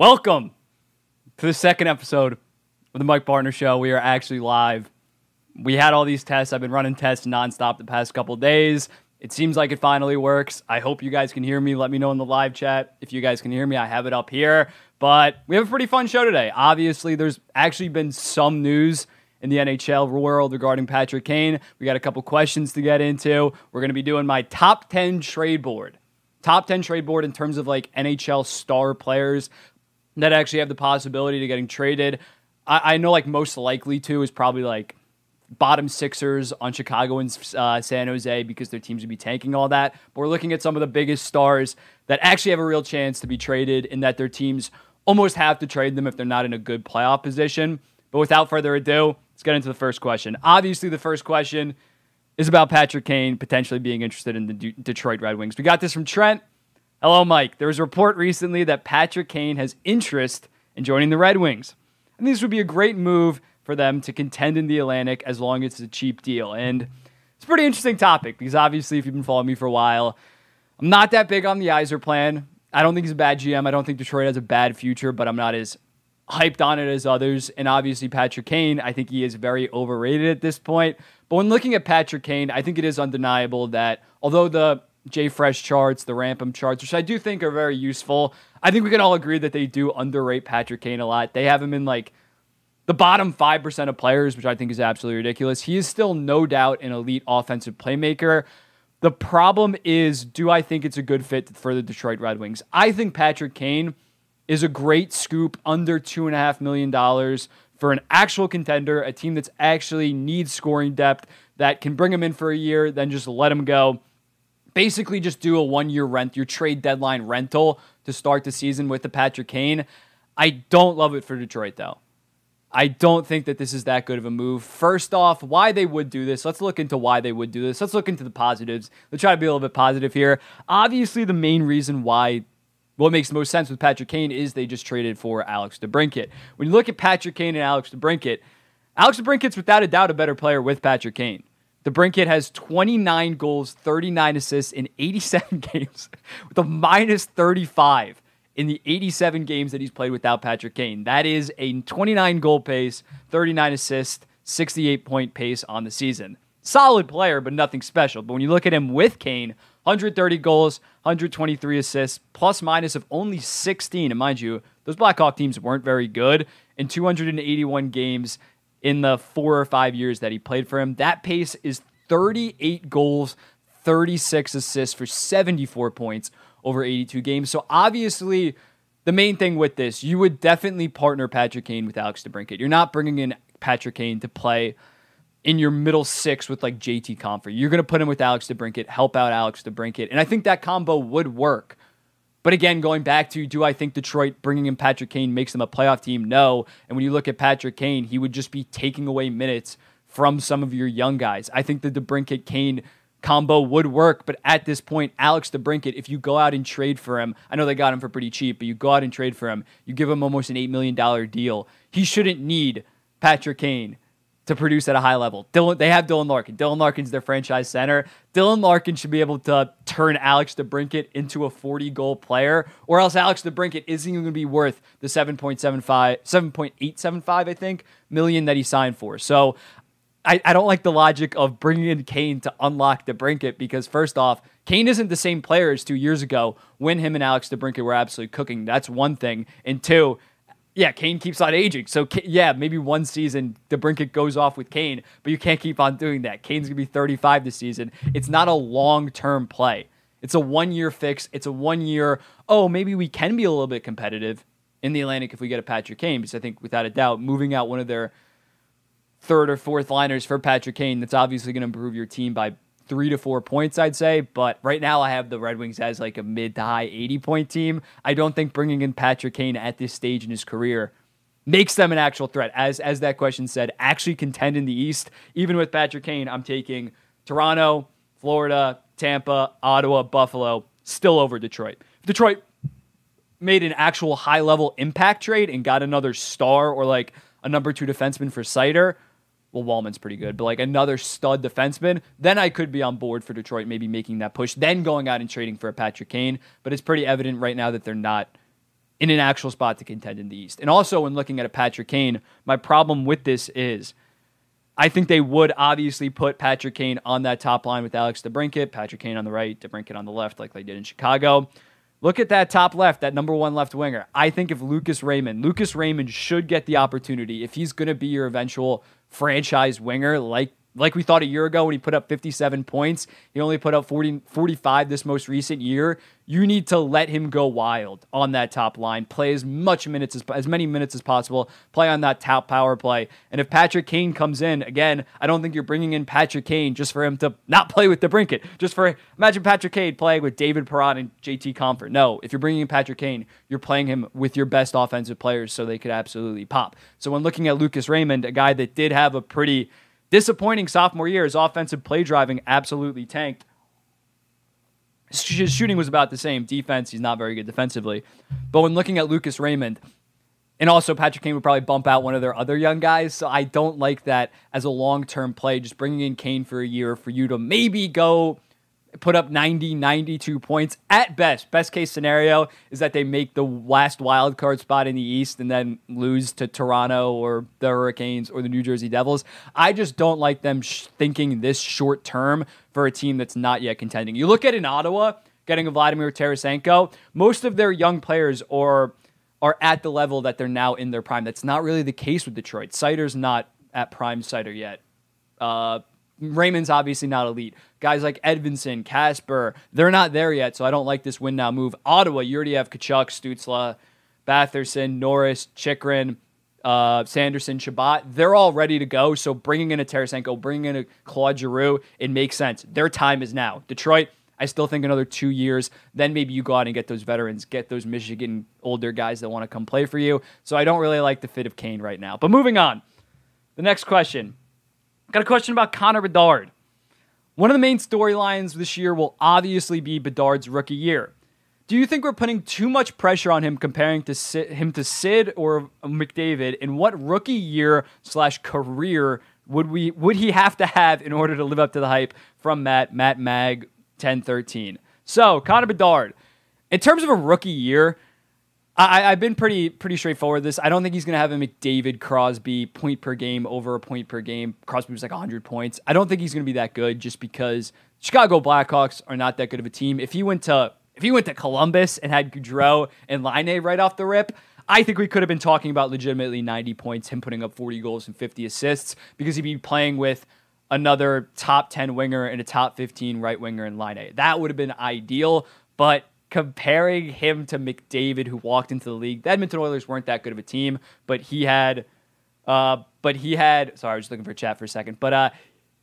Welcome to the second episode of the Mike Barner Show. We are actually live. We had all these tests. I've been running tests nonstop the past couple days. It seems like it finally works. I hope you guys can hear me. Let me know in the live chat if you guys can hear me. I have it up here. But we have a pretty fun show today. Obviously, there's actually been some news in the NHL world regarding Patrick Kane. We got a couple questions to get into. We're going to be doing my top 10 trade board. Top 10 trade board in terms of like NHL star players that actually have the possibility to getting traded. I, I know like most likely to is probably like bottom Sixers on Chicago and uh, San Jose because their teams would be tanking all that. But we're looking at some of the biggest stars that actually have a real chance to be traded in that their teams almost have to trade them if they're not in a good playoff position. But without further ado, let's get into the first question. Obviously, the first question is about Patrick Kane potentially being interested in the D- Detroit Red Wings. We got this from Trent. Hello, Mike. There was a report recently that Patrick Kane has interest in joining the Red Wings. And this would be a great move for them to contend in the Atlantic as long as it's a cheap deal. And it's a pretty interesting topic because obviously, if you've been following me for a while, I'm not that big on the Iser Yzerplan. I don't think he's a bad GM. I don't think Detroit has a bad future, but I'm not as hyped on it as others. And obviously, Patrick Kane, I think he is very overrated at this point. But when looking at Patrick Kane, I think it is undeniable that although the JFresh charts, the RAPM charts, which I do think are very useful. I think we can all agree that they do underrate Patrick Kane a lot. They have him in like the bottom 5% of players, which I think is absolutely ridiculous. He is still no doubt an elite offensive playmaker. The problem is, do I think it's a good fit for the Detroit Red Wings? I think Patrick Kane is a great scoop under $2.5 million for an actual contender, a team that's actually needs scoring depth that can bring him in for a year, then just let him go basically just do a one year rent, your trade deadline rental to start the season with the Patrick Kane. I don't love it for Detroit though. I don't think that this is that good of a move. First off, why they would do this. Let's look into why they would do this. Let's look into the positives. Let's try to be a little bit positive here. Obviously, the main reason why what makes the most sense with Patrick Kane is they just traded for Alex DeBrincat. When you look at Patrick Kane and Alex DeBrincat, Alex DeBrincat's without a doubt a better player with Patrick Kane. DeBrincat has 29 goals, 39 assists in 87 games, with a minus 35 in the 87 games that he's played without Patrick Kane. That is a 29 goal pace, 39 assists, 68 point pace on the season. Solid player, but nothing special. But when you look at him with Kane, 130 goals, 123 assists, plus minus of only 16. And mind you, those Blackhawk teams weren't very good. In 281 games, in the four or five years that he played for him. That pace is 38 goals, 36 assists for 74 points over 82 games. So obviously, the main thing with this, you would definitely partner Patrick Kane with Alex DeBrincat. You're not bringing in Patrick Kane to play in your middle six with like JT Compher. You're going to put him with Alex DeBrincat, help out Alex DeBrincat, and I think that combo would work. But again, going back to do I think Detroit bringing in Patrick Kane makes them a playoff team? No. And when you look at Patrick Kane, he would just be taking away minutes from some of your young guys. I think the DeBrincat Kane combo would work, but at this point, Alex DeBrincat, if you go out and trade for him, I know they got him for pretty cheap, but you go out and trade for him, you give him almost an $8 million deal. He shouldn't need Patrick Kane to produce at a high level. Dylan, they have Dylan Larkin. Dylan Larkin's their franchise center. Dylan Larkin should be able to turn Alex DeBrincat into a 40 goal player, or else Alex DeBrincat isn't even going to be worth the 7.75, 7.875, I think, million that he signed for. So I, I don't like the logic of bringing in Kane to unlock DeBrincat because first off, Kane isn't the same player as two years ago when him and Alex DeBrincat were absolutely cooking. That's one thing. And two, yeah, Kane keeps on aging. So yeah, maybe one season DeBrincat goes off with Kane, but you can't keep on doing that. Kane's gonna be 35 this season. It's not a long term play. It's a one year fix. It's a one year. Oh, maybe we can be a little bit competitive in the Atlantic if we get a Patrick Kane. Because I think without a doubt, moving out one of their third or fourth liners for Patrick Kane, that's obviously going to improve your team by three to four points, I'd say. But right now, I have the Red Wings as like a mid to high 80 point team. I don't think bringing in Patrick Kane at this stage in his career makes them an actual threat. As as that question said, actually contend in the East. Even with Patrick Kane, I'm taking Toronto, Florida, Tampa, Ottawa, Buffalo, still over Detroit. Detroit made an actual high level impact trade and got another star or like a number two defenseman for Seider, well, Walman's pretty good, but like another stud defenseman, then I could be on board for Detroit maybe making that push, then going out and trading for a Patrick Kane. But it's pretty evident right now that they're not in an actual spot to contend in the East. And also, when looking at a Patrick Kane, my problem with this is I think they would obviously put Patrick Kane on that top line with Alex DeBrincat, Patrick Kane on the right, DeBrincat on the left, like they did in Chicago. Look at that top left, that number one left winger. I think if Lucas Raymond, Lucas Raymond should get the opportunity if he's going to be your eventual franchise winger, like like we thought a year ago when he put up 57 points, he only put up 40, 45 this most recent year. You need to let him go wild on that top line, play as much minutes as as many minutes as possible, play on that top power play. And if Patrick Kane comes in again, I don't think you're bringing in Patrick Kane just for him to not play with DeBrincat. Just for imagine Patrick Kane playing with David Perron and JT Compher. No, if you're bringing in Patrick Kane, you're playing him with your best offensive players so they could absolutely pop. So when looking at Lucas Raymond, a guy that did have a pretty Disappointing sophomore year. His offensive play driving absolutely tanked. His shooting was about the same. Defense, he's not very good defensively. But when looking at Lucas Raymond, and also Patrick Kane would probably bump out one of their other young guys. So I don't like that as a long term play. Just bringing in Kane for a year for you to maybe go put up 90, 92 points at best. Best case scenario is that they make the last wild card spot in the East and then lose to Toronto or the Hurricanes or the New Jersey Devils. I just don't like them sh- thinking this short term for a team that's not yet contending. You look at in Ottawa, getting a Vladimir Tarasenko, most of their young players are are at the level that they're now in their prime. That's not really the case with Detroit. Seider's not at prime Seider yet. Uh, Raymond's obviously not elite. Guys like Edvinsson, Kasper, they're not there yet, so I don't like this win now move. Ottawa, you already have Tkachuk, Stutzle, Batherson, Norris, Chychrun, uh, Sanderson, Chabot. They're all ready to go. So bringing in a Tarasenko, bringing in a Claude Giroux, it makes sense. Their time is now. Detroit, I still think another two years. Then maybe you go out and get those veterans, get those Michigan older guys that want to come play for you. So I don't really like the fit of Kane right now. But moving on. The next question. Got a question about Connor Bedard. One of the main storylines this year will obviously be Bedard's rookie year. Do you think we're putting too much pressure on him comparing to Sid, him to Sid or McDavid? And what rookie year slash career would we would he have to have in order to live up to the hype from Matt Matt Mag 1013? So Connor Bedard, in terms of a rookie year, I, have been pretty pretty straightforward. This I don't think he's going to have a McDavid Crosby point per game over a point per game. Crosby was like 100 points. I don't think he's going to be that good just because Chicago Blackhawks are not that good of a team. If he went to if he went to Columbus and had Gaudreau and Laine right off the rip, I think we could have been talking about legitimately 90 points, him putting up 40 goals and 50 assists because he'd be playing with another top 10 winger and a top 15 right winger in Laine. That would have been ideal, but comparing him to McDavid, who walked into the league. The Edmonton Oilers weren't that good of a team, but he had, uh, but he had. Sorry, I was looking for a chat for a second. But uh,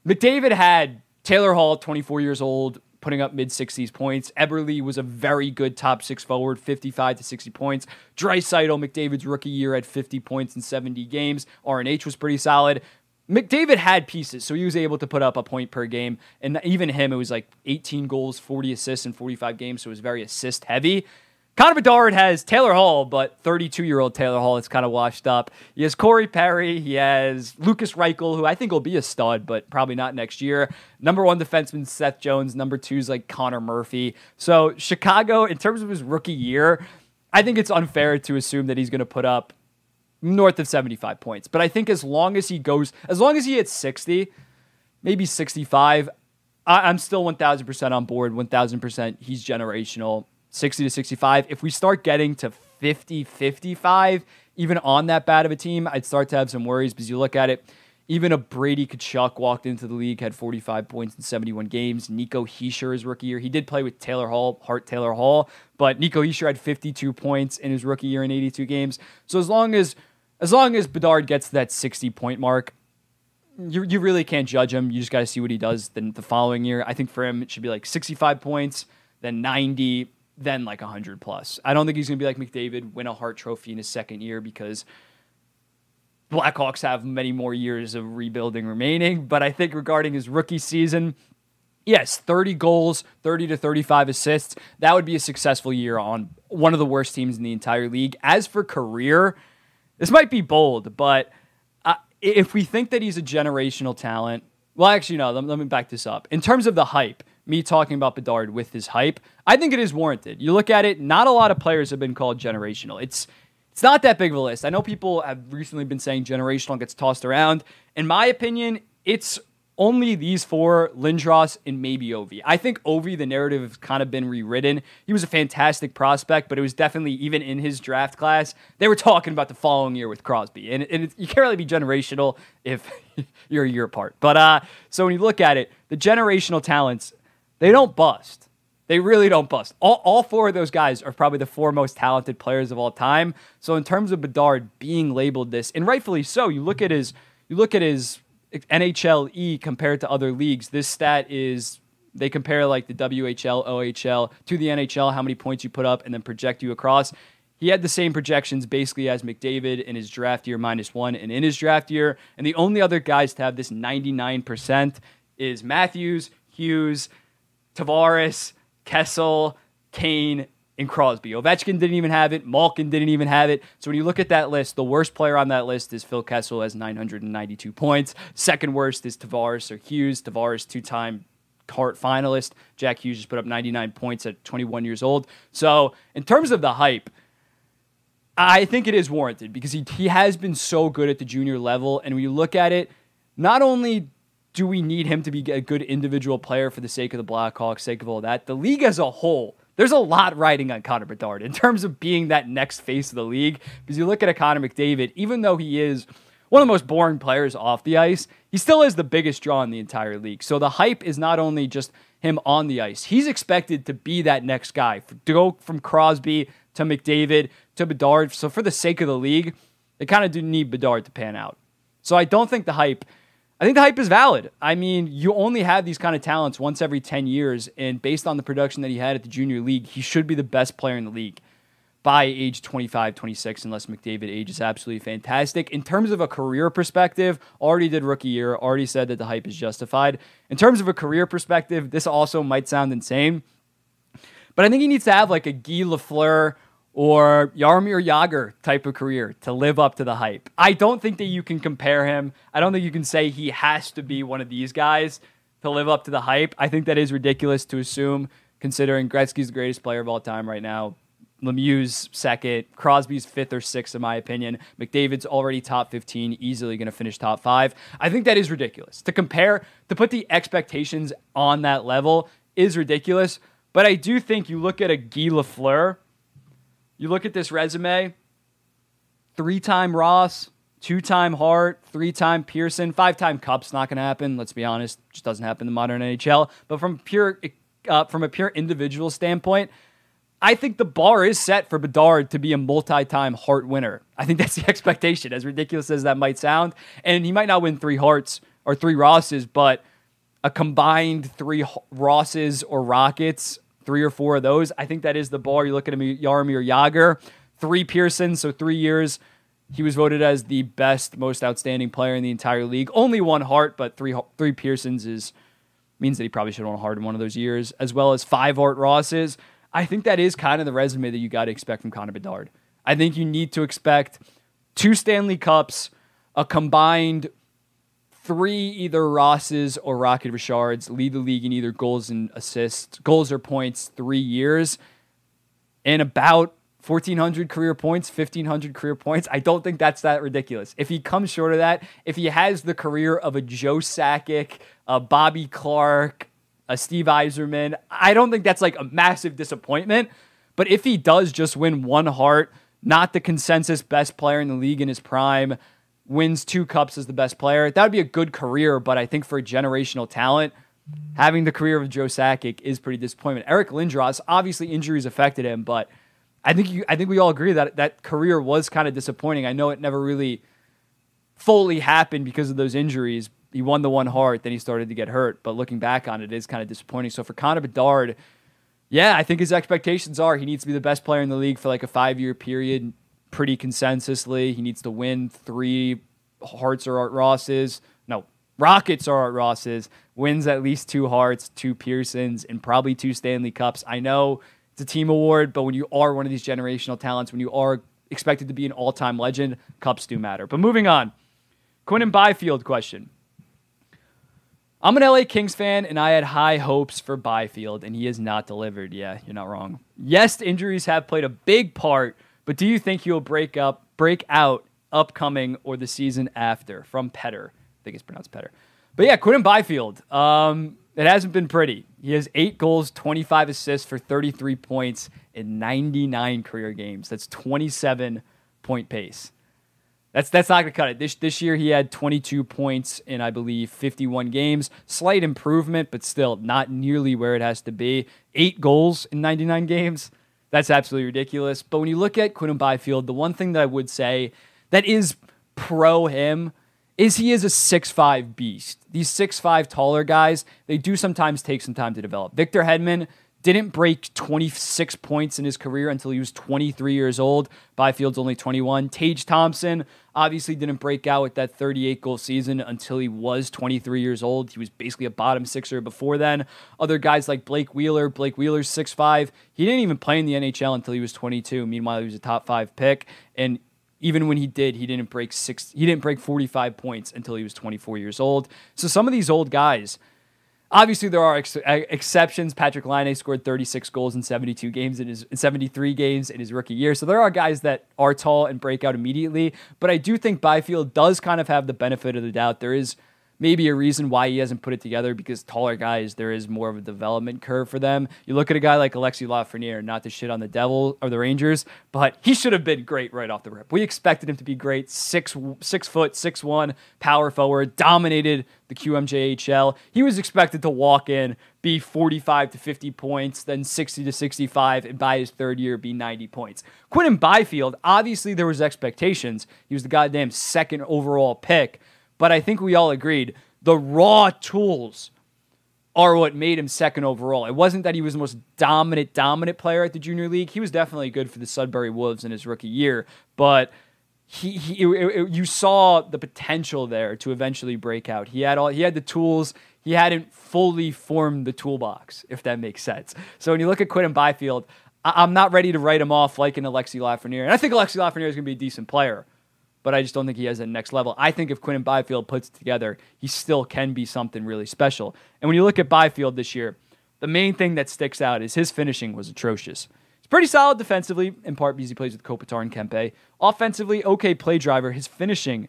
McDavid had Taylor Hall, 24 years old, putting up mid 60s points. Eberle was a very good top six forward, 55 to 60 points. Draisaitl, McDavid's rookie year, had 50 points in 70 games. RNH was pretty solid. McDavid had pieces, so he was able to put up a point per game. And even him, it was like 18 goals, 40 assists in 45 games, so it was very assist heavy. Connor Bedard has Taylor Hall, but 32 year old Taylor Hall is kind of washed up. He has Corey Perry. He has Lukas Reichel, who I think will be a stud, but probably not next year. Number one defenseman, Seth Jones. Number two is like Connor Murphy. So, Chicago, in terms of his rookie year, I think it's unfair to assume that he's going to put up north of 75 points. But I think as long as he goes, as long as he hits 60, maybe 65, I, am still 1000% on board. 1000% he's generational. 60 to 65. If we start getting to 50, 55, even on that bad of a team, I'd start to have some worries because you look at it. Even a Brady Tkachuk walked into the league, had 45 points in 71 games. Nico Hischier his rookie year. He did play with Taylor Hall, Hart Taylor Hall, but Nico Hischier had 52 points in his rookie year in 82 games. So as long as as long as Bedard gets that 60 point mark, you, you really can't judge him. You just got to see what he does then the following year. I think for him, it should be like 65 points, then 90, then like 100 plus. I don't think he's going to be like McDavid, win a Hart Trophy in his second year because Blackhawks have many more years of rebuilding remaining. But I think regarding his rookie season, yes, 30 goals, 30 to 35 assists, that would be a successful year on one of the worst teams in the entire league. As for career, this might be bold, but uh, if we think that he's a generational talent, well, actually, no, let, let me back this up. In terms of the hype, me talking about Bedard with his hype. I think it is warranted. You look at it, not a lot of players have been called generational. It's it's not that big of a list. I know people have recently been saying generational gets tossed around. In my opinion, it's only these four, Lindros and maybe Ovi. I think Ovi, the narrative has kind of been rewritten. He was a fantastic prospect, but it was definitely even in his draft class. They were talking about the following year with Crosby, and, and you can't really be generational if you're a year apart. But uh, so when you look at it, the generational talents they don't bust. They really don't bust. All, all four of those guys are probably the four most talented players of all time. So in terms of Bedard being labeled this, and rightfully so, you look at his you look at his NHL E compared to other leagues, this stat is they compare like the WHL, OHL to the NHL, how many points you put up, and then project you across. He had the same projections basically as McDavid in his draft year minus one and in his draft year. And the only other guys to have this 99% is Matthews, Hughes, Tavares, Kessel, Kane, and Crosby. Ovechkin didn't even have it. Malkin didn't even have it. So when you look at that list, the worst player on that list is Phil Kessel has 992 points. Second worst is Tavares or Hughes. Tavares, two time Hart finalist. Jack Hughes just put up 99 points at 21 years old. So in terms of the hype, I think it is warranted because he, he has been so good at the junior level. And when you look at it, not only do we need him to be a good individual player for the sake of the Blackhawks, sake of all that, the league as a whole there's a lot riding on Connor Bedard in terms of being that next face of the league. Because you look at a Connor McDavid, even though he is one of the most boring players off the ice, he still is the biggest draw in the entire league. So the hype is not only just him on the ice, he's expected to be that next guy, to go from Crosby to McDavid to Bedard. So for the sake of the league, they kind of do need Bedard to pan out. So I don't think the hype I think the hype is valid. I mean, you only have these kind of talents once every 10 years, and based on the production that he had at the junior league, he should be the best player in the league by age 25, 26, unless McDavid age is absolutely fantastic. In terms of a career perspective, already did rookie year, already said that the hype is justified. In terms of a career perspective, this also might sound insane, but I think he needs to have like a Guy Lafleur or Jaromir Jagr type of career to live up to the hype. I don't think that you can compare him. I don't think you can say he has to be one of these guys to live up to the hype. I think that is ridiculous to assume, considering Gretzky's the greatest player of all time right now. Lemieux's second, Crosby's fifth or sixth, in my opinion. McDavid's already top 15, easily going to finish top five. I think that is ridiculous. To compare, to put the expectations on that level is ridiculous. But I do think you look at a Guy Lafleur, you look at this resume three time Ross, two time Hart, three time Pearson, five time Cup's not going to happen. Let's be honest, just doesn't happen in the modern NHL. But from pure uh, from a pure individual standpoint, I think the bar is set for Bedard to be a multi-time Hart winner. I think that's the expectation, as ridiculous as that might sound. And he might not win three Harts or three Rosses, but a combined three Rosses or Rockets three or four of those. I think that is the bar. You look at him, Jaromir Jagr, three Pearson, so three years. He was voted as the best, most outstanding player in the entire league. Only one Hart, but three three Pearsons is means that he probably should have won a Hart in one of those years, as well as five Art Rosses. I think that is kind of the resume that you got to expect from Connor Bedard. I think you need to expect two Stanley Cups, a combined three either Rosses or Rocket Richards lead the league in either goals and assists, goals or points, three years, and about 1,400 career points, 1,500 career points. I don't think that's that ridiculous. If he comes short of that, if he has the career of a Joe Sakic, a Bobby Clarke, a Steve Yzerman, I don't think that's like a massive disappointment. But if he does just win one Hart, not the consensus best player in the league in his prime, wins two cups as the best player. That would be a good career, but I think for a generational talent, having the career of Joe Sakic is pretty disappointment. Eric Lindros, obviously injuries affected him, but I think you, I think we all agree that that career was kind of disappointing. I know it never really fully happened because of those injuries. He won the one Hart, then he started to get hurt. But looking back on it, it is kind of disappointing. So for Connor Bedard, yeah, I think his expectations are he needs to be the best player in the league for like a five year period pretty consensusly. He needs to win three Harts or Art Rosses. No, Rockets or Art Rosses. Wins at least two Harts, two Pearsons, and probably two Stanley Cups. I know it's a team award, but when you are one of these generational talents, when you are expected to be an all time legend, Cups do matter. But moving on, Quinton Byfield question. I'm an LA Kings fan, and I had high hopes for Byfield, and he has not delivered. Yeah, you're not wrong. Yes, injuries have played a big part, but do you think he'll break up, break out upcoming or the season after? From Petter, I think it's pronounced Petter. But yeah, Quinton Byfield. Um, it hasn't been pretty. He has eight goals, 25 assists for 33 points in 99 career games. That's 27 point pace. That's that's not gonna cut it. This this year he had 22 points in I believe 51 games. Slight improvement, but still not nearly where it has to be. Eight goals in 99 games. That's absolutely ridiculous. But when you look at Quinton Byfield, the one thing that I would say that is pro him is he is a six-five beast. These six-five taller guys, they do sometimes take some time to develop. Victor Hedman didn't break 26 points in his career until he was 23 years old. Byfield's only 21. Tage Thompson obviously didn't break out with that 38 goal season until he was 23 years old. He was basically a bottom sixer before then. Other guys like Blake Wheeler, Blake Wheeler's 6'5. He didn't even play in the NHL until he was 22. Meanwhile, he was a top five pick. And even when he did, he didn't break six. He didn't break 45 points until he was 24 years old. So some of these old guys, Obviously, there are ex- uh, exceptions. Patrick Laine scored 36 goals in 72 games in his 73 games in his rookie year. So there are guys that are tall and break out immediately. But I do think Byfield does kind of have the benefit of the doubt. There is maybe a reason why he hasn't put it together because taller guys, there is more of a development curve for them. You look at a guy like Alexis Lafreniere, not to shit on the Devil or the Rangers, but he should have been great right off the rip. We expected him to be great, six six foot, six one, power forward, dominated the QMJHL. He was expected to walk in, be 45 to 50 points, then 60 to 65, and by his third year be 90 points. Quinton Byfield, obviously there was expectations. He was the goddamn second overall pick but I think we all agreed the raw tools are what made him second overall. It wasn't that he was the most dominant, dominant player at the junior league. He was definitely good for the Sudbury Wolves in his rookie year, but he, he it, it, you saw the potential there to eventually break out. He had all he had the tools. He hadn't fully formed the toolbox, if that makes sense. So when you look at Quinton Byfield, I, am not ready to write him off like an Alexis Lafreniere, and I think Alexis Lafreniere is going to be a decent player but I just don't think he has that next level. I think if Quinton Byfield puts it together, he still can be something really special. And when you look at Byfield this year, the main thing that sticks out is his finishing was atrocious. He's pretty solid defensively, in part because he plays with Kopitar and Kempe. Offensively, okay play driver. His finishing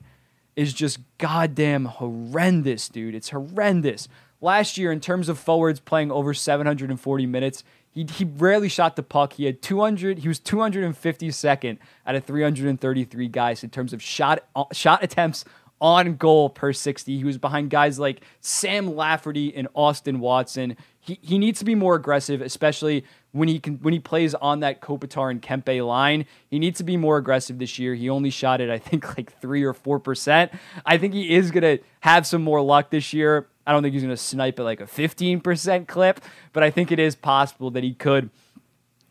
is just goddamn horrendous, dude. It's horrendous. Last year, in terms of forwards playing over 740 minutes, he, he rarely shot the puck. He had 200. He was 252nd out of 333 guys in terms of shot uh, shot attempts on goal per 60. He was behind guys like Sam Lafferty and Austin Watson. He, he needs to be more aggressive, especially when he can when he plays on that Kopitar and Kempe line. He needs to be more aggressive this year. He only shot it, I think, like three or four percent. I think he is gonna have some more luck this year. I don't think he's gonna snipe at like a 15% clip, but I think it is possible that he could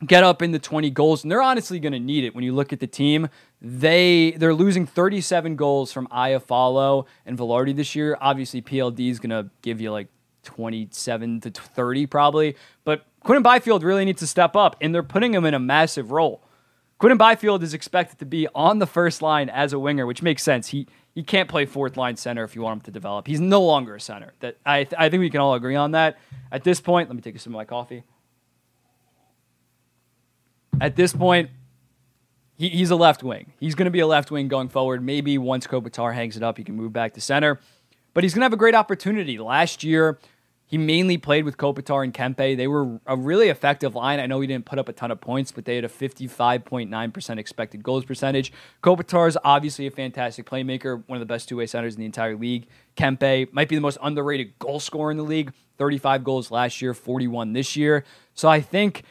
get up in the 20 goals and they're honestly going to need it when you look at the team they they're losing 37 goals from Iafallo and Vilardi this year obviously PLD is going to give you like 27 to 30 probably but Quinton Byfield really needs to step up, and they're putting him in a massive role. Quinton Byfield is expected to be on the first line as a winger, which makes sense. He he can't play fourth line center if you want him to develop. He's no longer a center. That I th- I think we can all agree on that. At this point, let me take a sip of my coffee. At this point, he, he's a left wing. He's going to be a left wing going forward. Maybe once Kopitar hangs it up, he can move back to center. But he's going to have a great opportunity. Last year, he mainly played with Kopitar and Kempe. They were a really effective line. I know he didn't put up a ton of points, but they had a 55.9% expected goals percentage. Kopitar is obviously a fantastic playmaker, one of the best two way centers in the entire league. Kempe might be the most underrated goal scorer in the league 35 goals last year, 41 this year. So I think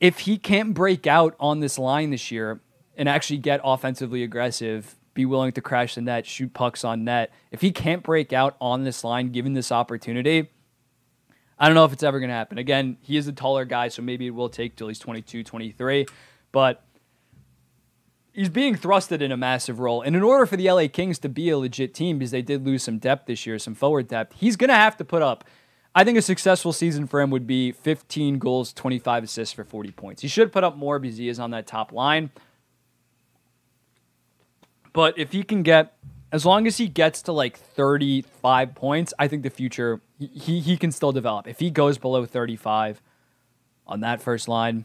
if he can't break out on this line this year and actually get offensively aggressive, be willing to crash the net, shoot pucks on net, if he can't break out on this line given this opportunity, I don't know if it's ever going to happen. Again, he is a taller guy, so maybe it will take till he's 22, 23. But he's being thrusted in a massive role. And in order for the LA Kings to be a legit team, because they did lose some depth this year, some forward depth, he's going to have to put up. I think a successful season for him would be 15 goals, 25 assists for 40 points. He should put up more because he is on that top line. But if he can get as long as he gets to like 35 points, I think the future he he can still develop. If he goes below 35 on that first line,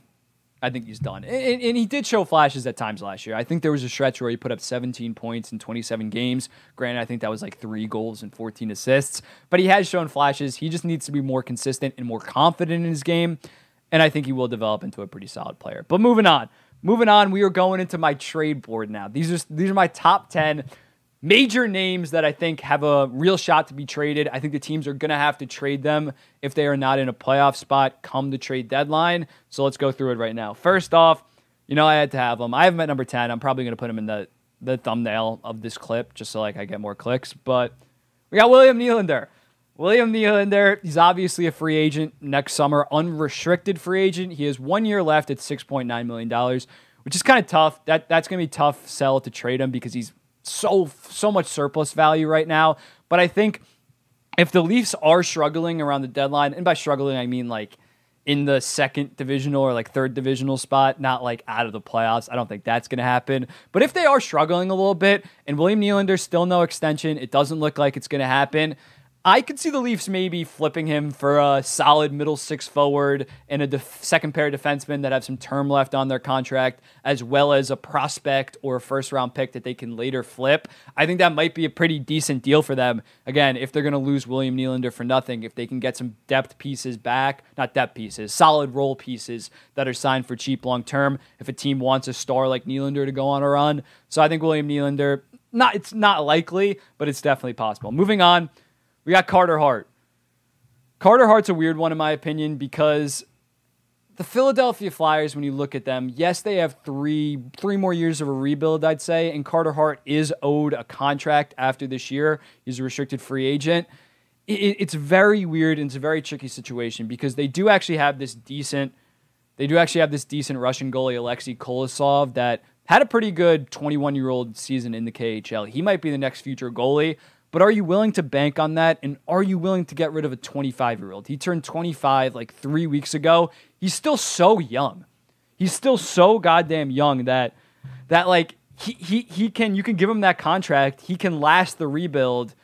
I think he's done. And, and, he did show flashes at times last year. I think there was a stretch where he put up 17 points in 27 games. Granted, I think that was like three goals and 14 assists, but he has shown flashes. He just needs to be more consistent and more confident in his game. And I think he will develop into a pretty solid player. But moving on, moving on, we are going into my trade board now. These are these are my top 10 major names that I think have a real shot to be traded. I think the teams are going to have to trade them if they are not in a playoff spot come the trade deadline. So let's go through it right now. First off, you know I had to have them. I have them at number 10. I'm probably going to put him in the the thumbnail of this clip just so like I get more clicks, but we got William Nylander. William Nylander, he's obviously a free agent next summer, unrestricted free agent. He has one year left at $6.9 million, which is kind of tough. That That's going to be tough sell to trade him because he's so so much surplus value right now. But I think if the Leafs are struggling around the deadline, and by struggling I mean like in the second divisional or like third divisional spot, not like out of the playoffs. I don't think that's going to happen. But if they are struggling a little bit and William Nylander still no extension, it doesn't look like it's going to happen. I could see the Leafs maybe flipping him for a solid middle six forward and a def- second pair of defensemen that have some term left on their contract, as well as a prospect or a first round pick that they can later flip. I think that might be a pretty decent deal for them. Again, if they're going to lose William Nylander for nothing, if they can get some depth pieces back, not depth pieces, solid role pieces that are signed for cheap long term, if a team wants a star like Nylander to go on a run. So I think William Nylander, not it's not likely, but it's definitely possible. Moving on. We got Carter Hart. Carter Hart's a weird one, in my opinion, because the Philadelphia Flyers, when you look at them, yes, they have three three more years of a rebuild, I'd say, and Carter Hart is owed a contract after this year. He's a restricted free agent. It, it's very weird and it's a very tricky situation because they do actually have this decent, they do actually have this decent Russian goalie Alexei Kolosov that had a pretty good 21 year old season in the KHL. He might be the next future goalie. But are you willing to bank on that? And are you willing to get rid of a 25 year old? He turned 25 like three weeks ago. He's still so young. He's still so goddamn young that that like he he he can you can give him that contract. He can last the rebuild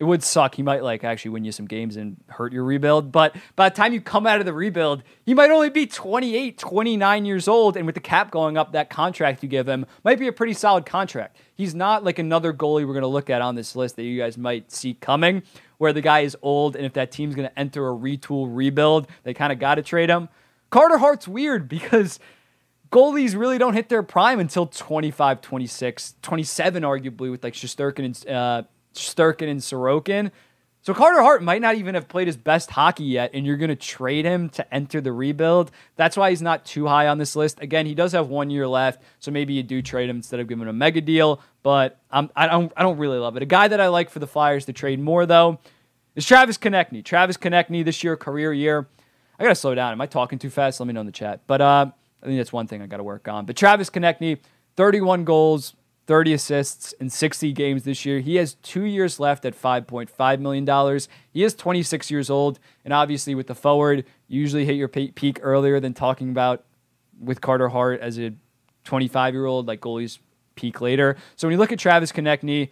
it would suck. He might like actually win you some games and hurt your rebuild. But by the time you come out of the rebuild, he might only be 28, 29 years old. And with the cap going up, that contract you give him might be a pretty solid contract. He's not like another goalie we're going to look at on this list that you guys might see coming, where the guy is old. And if that team's going to enter a retool rebuild, they kind of got to trade him. Carter Hart's weird because goalies really don't hit their prime until 25, 26, 27, arguably, with like Shesterkin and. Uh, Sturkin and Sorokin. So Carter Hart might not even have played his best hockey yet, and you're going to trade him to enter the rebuild. That's why he's not too high on this list. Again, he does have one year left, so maybe you do trade him instead of giving him a mega deal. But I'm, I don't, I don't really love it. A guy that I like for the Flyers to trade more though is Travis Konecny. Travis Konecny this year, career year. I gotta slow down. Am I talking too fast? Let me know in the chat. But uh, I think that's one thing I got to work on. But Travis Konecny, 31 goals, 30 assists in 60 games this year. He has two years left at $5.5 million. He is 26 years old. And obviously, with the forward, you usually hit your peak earlier than talking about with Carter Hart as a 25 year old, like goalies peak later. So when you look at Travis Konecny,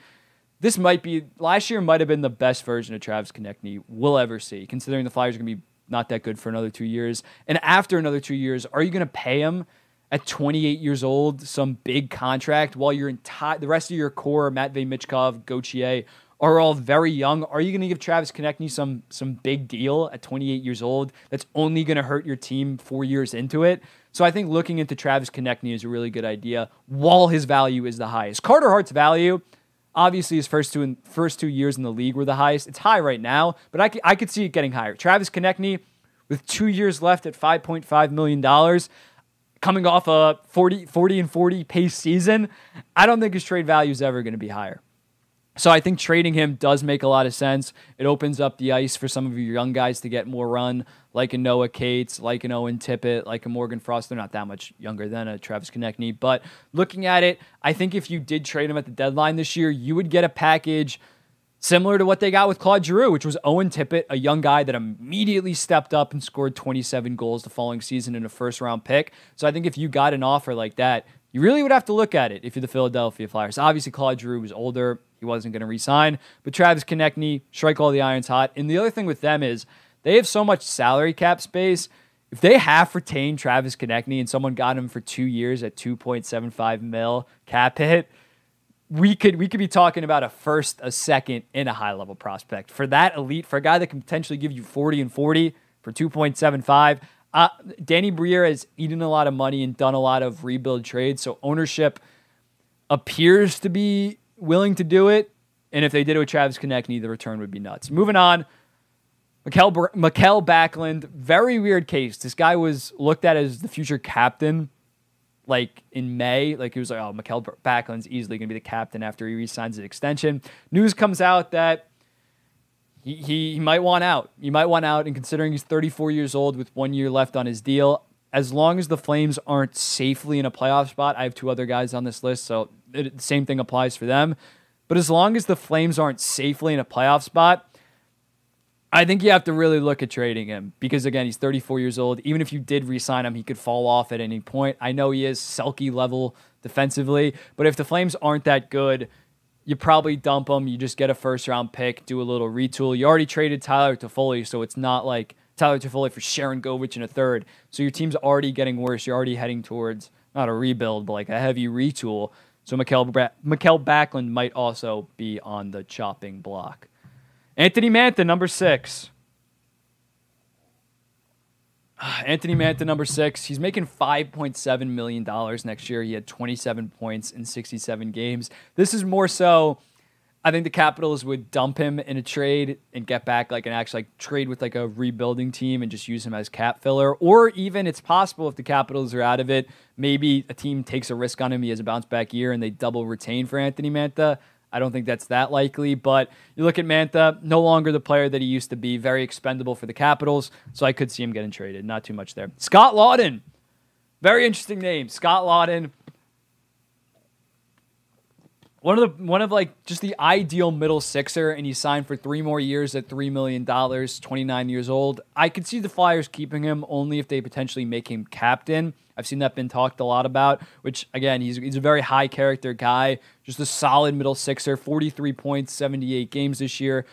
this might be last year might have been the best version of Travis Konecny we'll ever see, considering the Flyers are going to be not that good for another two years. And after another two years, are you going to pay him at 28 years old some big contract while your entire the rest of your core, Matvey Michkov, Gauthier, are all very young. Are you going to give Travis Konecny some some big deal at 28 years old that's only going to hurt your team four years into it? So I think looking into Travis Konecny is a really good idea while his value is the highest. Carter Hart's value, obviously his first two first two years in the league were the highest. It's high right now, but I, I could see it getting higher. Travis Konecny with two years left at $5.5 million coming off a 40, 40 and 40 pace season, I don't think his trade value is ever going to be higher. So I think trading him does make a lot of sense. It opens up the ice for some of your young guys to get more run, like a Noah Cates, like an Owen Tippett, like a Morgan Frost. They're not that much younger than a Travis Konecny. But looking at it, I think if you did trade him at the deadline this year, you would get a package – Similar to what they got with Claude Giroux, which was Owen Tippett, a young guy that immediately stepped up and scored 27 goals the following season in a first round pick. So I think if you got an offer like that, you really would have to look at it if you're the Philadelphia Flyers. Obviously, Claude Giroux was older. He wasn't going to resign. But Travis Konecny, strike all the irons hot. And the other thing with them is they have so much salary cap space. If they have retained Travis Konecny and someone got him for two years at 2.75 mil cap hit, we could we could be talking about a first, a second, and a high level prospect. For that elite, for a guy that can potentially give you 40 and 40 for 2.75. Uh, Danny Briere has eaten a lot of money and done a lot of rebuild trades, so ownership appears to be willing to do it. And if they did it with Travis Konecny, the return would be nuts. Moving on, Mikael, Mikael Backlund, very weird case. This guy was looked at as the future captain like in May. Like he was like, oh, Mikael Backlund's easily going to be the captain after he resigns an extension. News comes out that he, he, he might want out. He might want out, and considering he's 34 years old with one year left on his deal, as long as the Flames aren't safely in a playoff spot, I have two other guys on this list, so the same thing applies for them. But as long as the Flames aren't safely in a playoff spot, I think you have to really look at trading him because again, he's 34 years old. Even if you did re-sign him, he could fall off at any point. I know he is Selke level defensively, but if the Flames aren't that good, you probably dump him. You just get a first round pick, do a little retool. You already traded Tyler Toffoli, so it's not like Tyler Toffoli for Sharangovich in a third. So your team's already getting worse. You're already heading towards not a rebuild, but like a heavy retool. So Mikael, Bra- Mikael Backlund might also be on the chopping block. Anthony Mantha, number six. Anthony Mantha, number six. He's making $5.7 million next year. He had 27 points in 67 games. This is more so, I think the Capitals would dump him in a trade and get back like an actual like trade with like a rebuilding team and just use him as cap filler. Or even it's possible if the Capitals are out of it, maybe a team takes a risk on him. He has a bounce back year and they double retain for Anthony Mantha. I don't think that's that likely, but you look at Mantha, no longer the player that he used to be, very expendable for the Capitals, so I could see him getting traded. Not too much there. Scott Laughton, very interesting name. Scott Laughton, one of the one of like just the ideal middle sixer, and he signed for three more years at three million dollars. Twenty nine years old. I could see the Flyers keeping him only if they potentially make him captain. I've seen that been talked a lot about. Which again, he's he's a very high character guy, just a solid middle sixer. Forty three points, seventy eight games this year.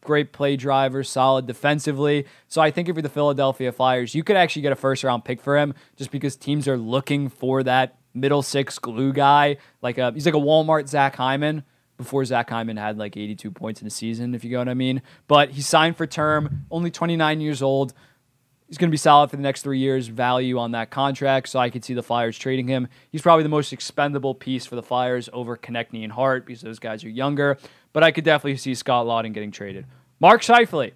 Great play driver, solid defensively. So I think if you're the Philadelphia Flyers, you could actually get a first round pick for him, just because teams are looking for that middle six glue guy. Like a, he's like a Walmart Zach Hyman before Zach Hyman had like 82 points in a season, if you know what I mean. But he signed for term, only 29 years old. He's going to be solid for the next three years, value on that contract. So I could see the Flyers trading him. He's probably the most expendable piece for the Flyers over Konecny and Hart because those guys are younger. But I could definitely see Scott Laughton getting traded. Mark Scheifele,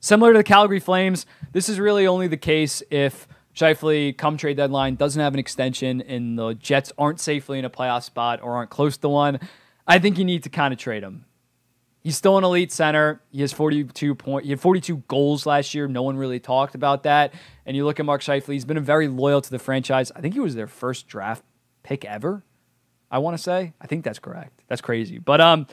similar to the Calgary Flames, this is really only the case if Scheifele, come trade deadline, doesn't have an extension, and the Jets aren't safely in a playoff spot or aren't close to one. I think you need to kind of trade him. He's still an elite center. He has 42 point. He had 42 goals last year. No one really talked about that. And you look at Mark Scheifele. He's been very loyal to the franchise. I think he was their first draft pick ever. I want to say. I think that's correct. That's crazy. But um,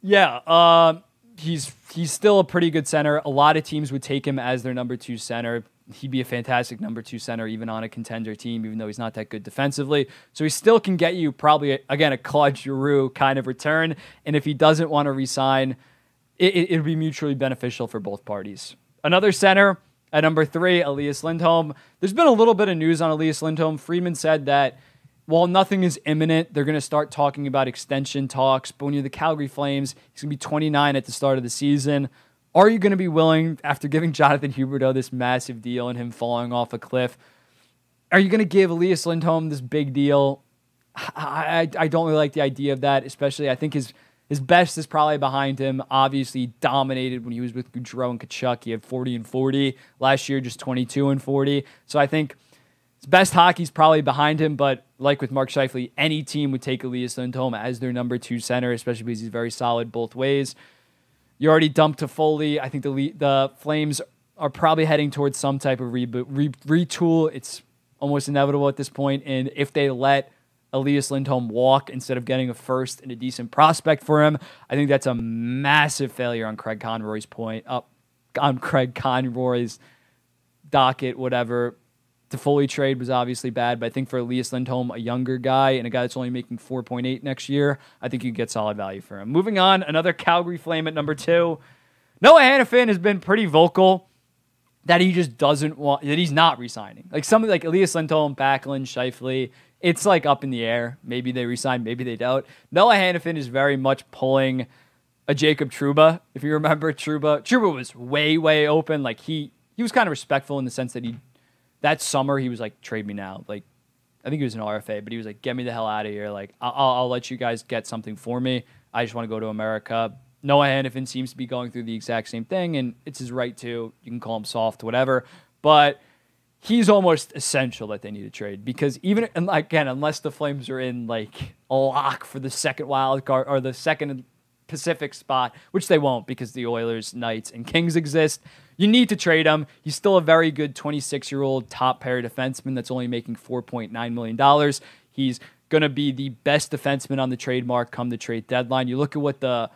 yeah. Uh, he's he's still a pretty good center. A lot of teams would take him as their number two center he'd be a fantastic number two center even on a contender team, even though he's not that good defensively. So he still can get you probably again a Claude Giroux kind of return. And if he doesn't want to resign, it, it, it'd be mutually beneficial for both parties. Another center at number three, Elias Lindholm. There's been a little bit of news on Elias Lindholm. Friedman said that while nothing is imminent, they're going to start talking about extension talks. But when you're the Calgary Flames, he's going to be 29 at the start of the season. Are you going to be willing, after giving Jonathan Huberdeau this massive deal and him falling off a cliff, are you going to give Elias Lindholm this big deal? I, I, I don't really like the idea of that, especially I think his his best is probably behind him. Obviously, dominated when he was with Gaudreau and Tkachuk. He had 40 and 40 last year, just 22 and 40. So I think his best hockey is probably behind him. But like with Mark Scheifele, any team would take Elias Lindholm as their number two center, especially because he's very solid both ways. You already dumped Toffoli. I think the the Flames are probably heading towards some type of reboot, re, retool. It's almost inevitable at this point. And if they let Elias Lindholm walk instead of getting a first and a decent prospect for him, I think that's a massive failure on Craig Conroy's point up on Craig Conroy's docket, whatever. Fully trade was obviously bad, but I think for Elias Lindholm, a younger guy and a guy that's only making 4.8 next year, I think you get solid value for him. Moving on, another Calgary Flame at number two. Noah Hanifin has been pretty vocal that he just doesn't want that he's not resigning. Like something like Elias Lindholm, Backlund, Scheifele, it's like up in the air. Maybe they resign, maybe they don't. Noah Hanifin is very much pulling a Jacob Trouba. If you remember Trouba, Trouba was way, way open. Like he he was kind of respectful in the sense that he that summer he was like, trade me now. Like I think he was an RFA, but he was like, get me the hell out of here. Like I'll, I'll let you guys get something for me. I just want to go to America. Noah Hanifin seems to be going through the exact same thing, and it's his right to. You can call him soft, whatever, but he's almost essential that they need to trade because even again, unless the Flames are in like a lock for the second wild card or the second Pacific spot, which they won't because the Oilers, Knights, and Kings exist. You need to trade him. He's still a very good 26 year old top pair defenseman that's only making $4.9 million. He's going to be the best defenseman on the trademark come the trade deadline. You look at what the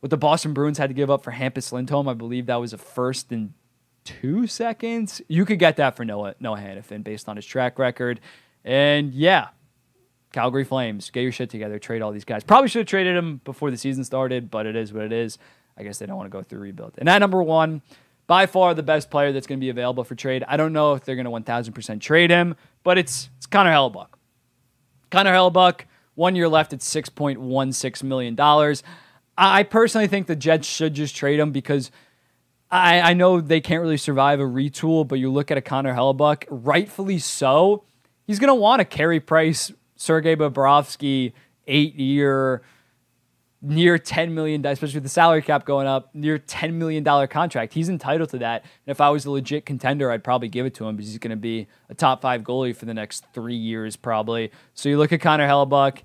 what the Boston Bruins had to give up for Hampus Lindholm. I believe that was a first and two seconds. You could get that for Noah Noah Hanifin based on his track record. And yeah, Calgary Flames, get your shit together, trade all these guys. Probably should have traded him before the season started, but it is what it is. I guess they don't want to go through rebuild. And at number one, by far the best player that's going to be available for trade. I don't know if they're going to 1,000% trade him, but it's it's Connor Hellebuyck. Connor Hellebuyck, one year left at $6.16 million. I personally think the Jets should just trade him because I, I know they can't really survive a retool, but you look at a Connor Hellebuyck, rightfully so, he's going to want a Carey Price Sergei Bobrovsky eight year, near 10 million, especially with the salary cap going up, near $10 million contract. He's entitled to that. And if I was a legit contender, I'd probably give it to him because he's going to be a top five goalie for the next three years, probably. So you look at Connor Hellebuyck,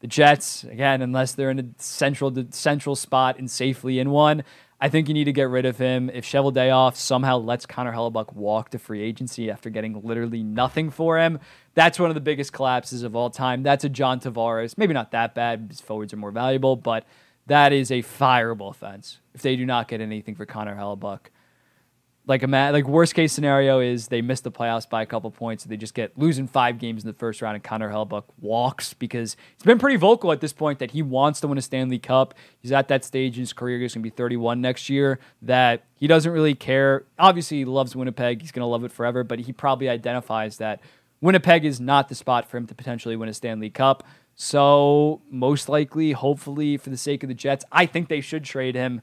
the Jets, again, unless they're in a central central spot and safely in one, I think you need to get rid of him. If Cheveldayoff somehow lets Connor Hellebuyck walk to free agency after getting literally nothing for him, that's one of the biggest collapses of all time. That's a John Tavares. Maybe not that bad. His forwards are more valuable, but that is a fireable offense if they do not get anything for Connor Hellebuyck like a like worst case scenario is they miss the playoffs by a couple points. So they just get losing five games in the first round, and Connor Hellebuyck walks because he's been pretty vocal at this point that he wants to win a Stanley Cup. He's at that stage in his career. He's going to be 31 next year. That he doesn't really care. Obviously, he loves Winnipeg. He's going to love it forever. But he probably identifies that Winnipeg is not the spot for him to potentially win a Stanley Cup. So most likely, hopefully, for the sake of the Jets, I think they should trade him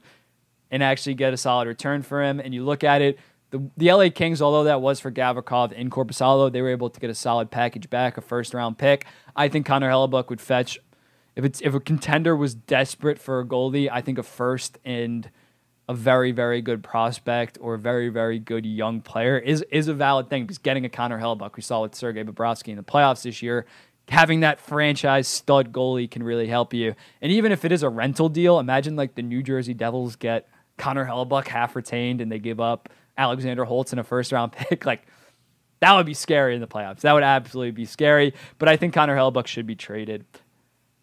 and actually get a solid return for him. And you look at it, the, the LA Kings, although that was for Gavrikov and Korpisalo, they were able to get a solid package back, a first round pick. I think Connor Hellebuyck would fetch if it's if a contender was desperate for a goalie, I think a first and a very very good prospect or a very very good young player is is a valid thing because getting a Connor Hellebuyck, we saw with Sergei Bobrovsky in the playoffs this year, having that franchise stud goalie can really help you. And even if it is a rental deal, imagine like the New Jersey Devils get Connor Hellebuyck half retained and they give up Alexander Holtz in a first round pick, like that would be scary in the playoffs. That would absolutely be scary. But I think Connor Hellebuyck should be traded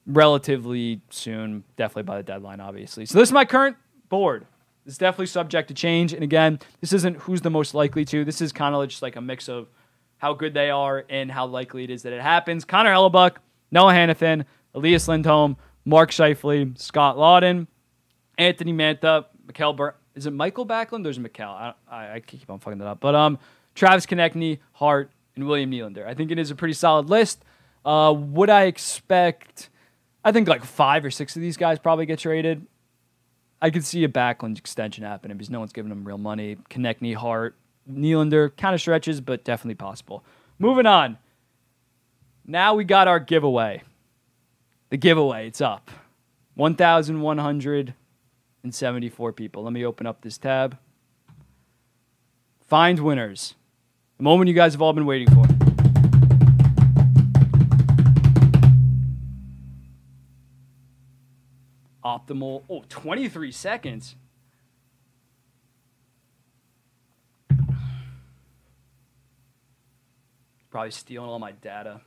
relatively soon, definitely by the deadline, obviously. So this is my current board. It's definitely subject to change. And again, this isn't who's the most likely to. This is kind of just like a mix of how good they are and how likely it is that it happens. Connor Hellebuyck, Noah Hanifin, Elias Lindholm, Mark Scheifele, Scott Laughton, Anthony Mantha, Mikael Bur- is it Michael Backlund There's Mikael? I, I, I keep on fucking that up. But um, Travis Konecny, Hart, and William Nylander. I think it is a pretty solid list. Uh, would I expect? I think like five or six of these guys probably get traded. I could see a Backlund extension happening because no one's giving them real money. Konecny, Hart, Nylander, kind of stretches, but definitely possible. Moving on. Now we got our giveaway. The giveaway, it's up. 1,100 and 74 people. Let me open up this tab. Find winners. The moment you guys have all been waiting for. Optimal. Oh, 23 seconds. Probably stealing all my data.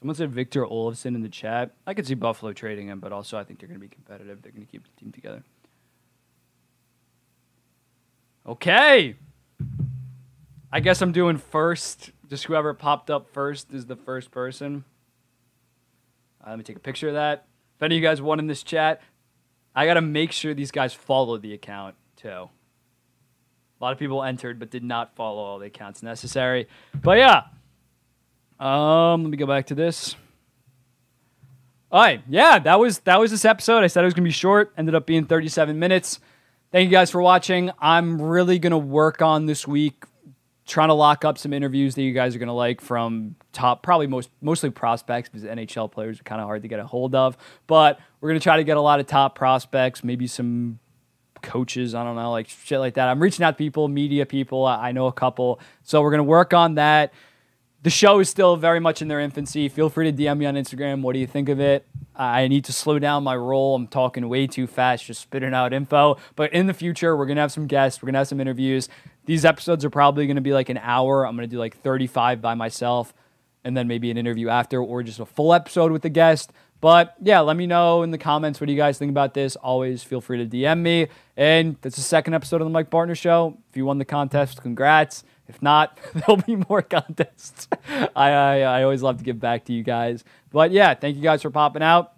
Someone said Victor Olofsson in the chat. I could see Buffalo trading him, but also I think they're going to be competitive. They're going to keep the team together. Okay. I guess I'm doing first. Just whoever popped up first is the first person. Uh, let me take a picture of that. If any of you guys want in this chat, I got to make sure these guys follow the account too. A lot of people entered but did not follow all the accounts necessary. But yeah. Um, let me go back to this. All right, yeah, that was that was this episode. I said it was gonna be short. Ended up being 37 minutes. Thank you guys for watching. I'm really gonna work on this week, trying to lock up some interviews that you guys are gonna like from top, probably most mostly prospects because NHL players are kind of hard to get a hold of. But we're gonna try to get a lot of top prospects, maybe some coaches. I don't know, like shit like that. I'm reaching out to people, media people. I know a couple, so we're gonna work on that the show is still very much in their infancy. Feel free to DM me on Instagram. What do you think of it? I need to slow down my roll. I'm talking way too fast, just spitting out info. But in the future, we're going to have some guests, we're going to have some interviews. These episodes are probably going to be like an hour. I'm going to do like 35 by myself and then maybe an interview after or just a full episode with the guest. But yeah, let me know in the comments what do you guys think about this. Always feel free to DM me. And that's the second episode of the Mike Bartner Show. If you won the contest, congrats. If not, there'll be more contests. I, I, I always love to give back to you guys. But yeah, thank you guys for popping out.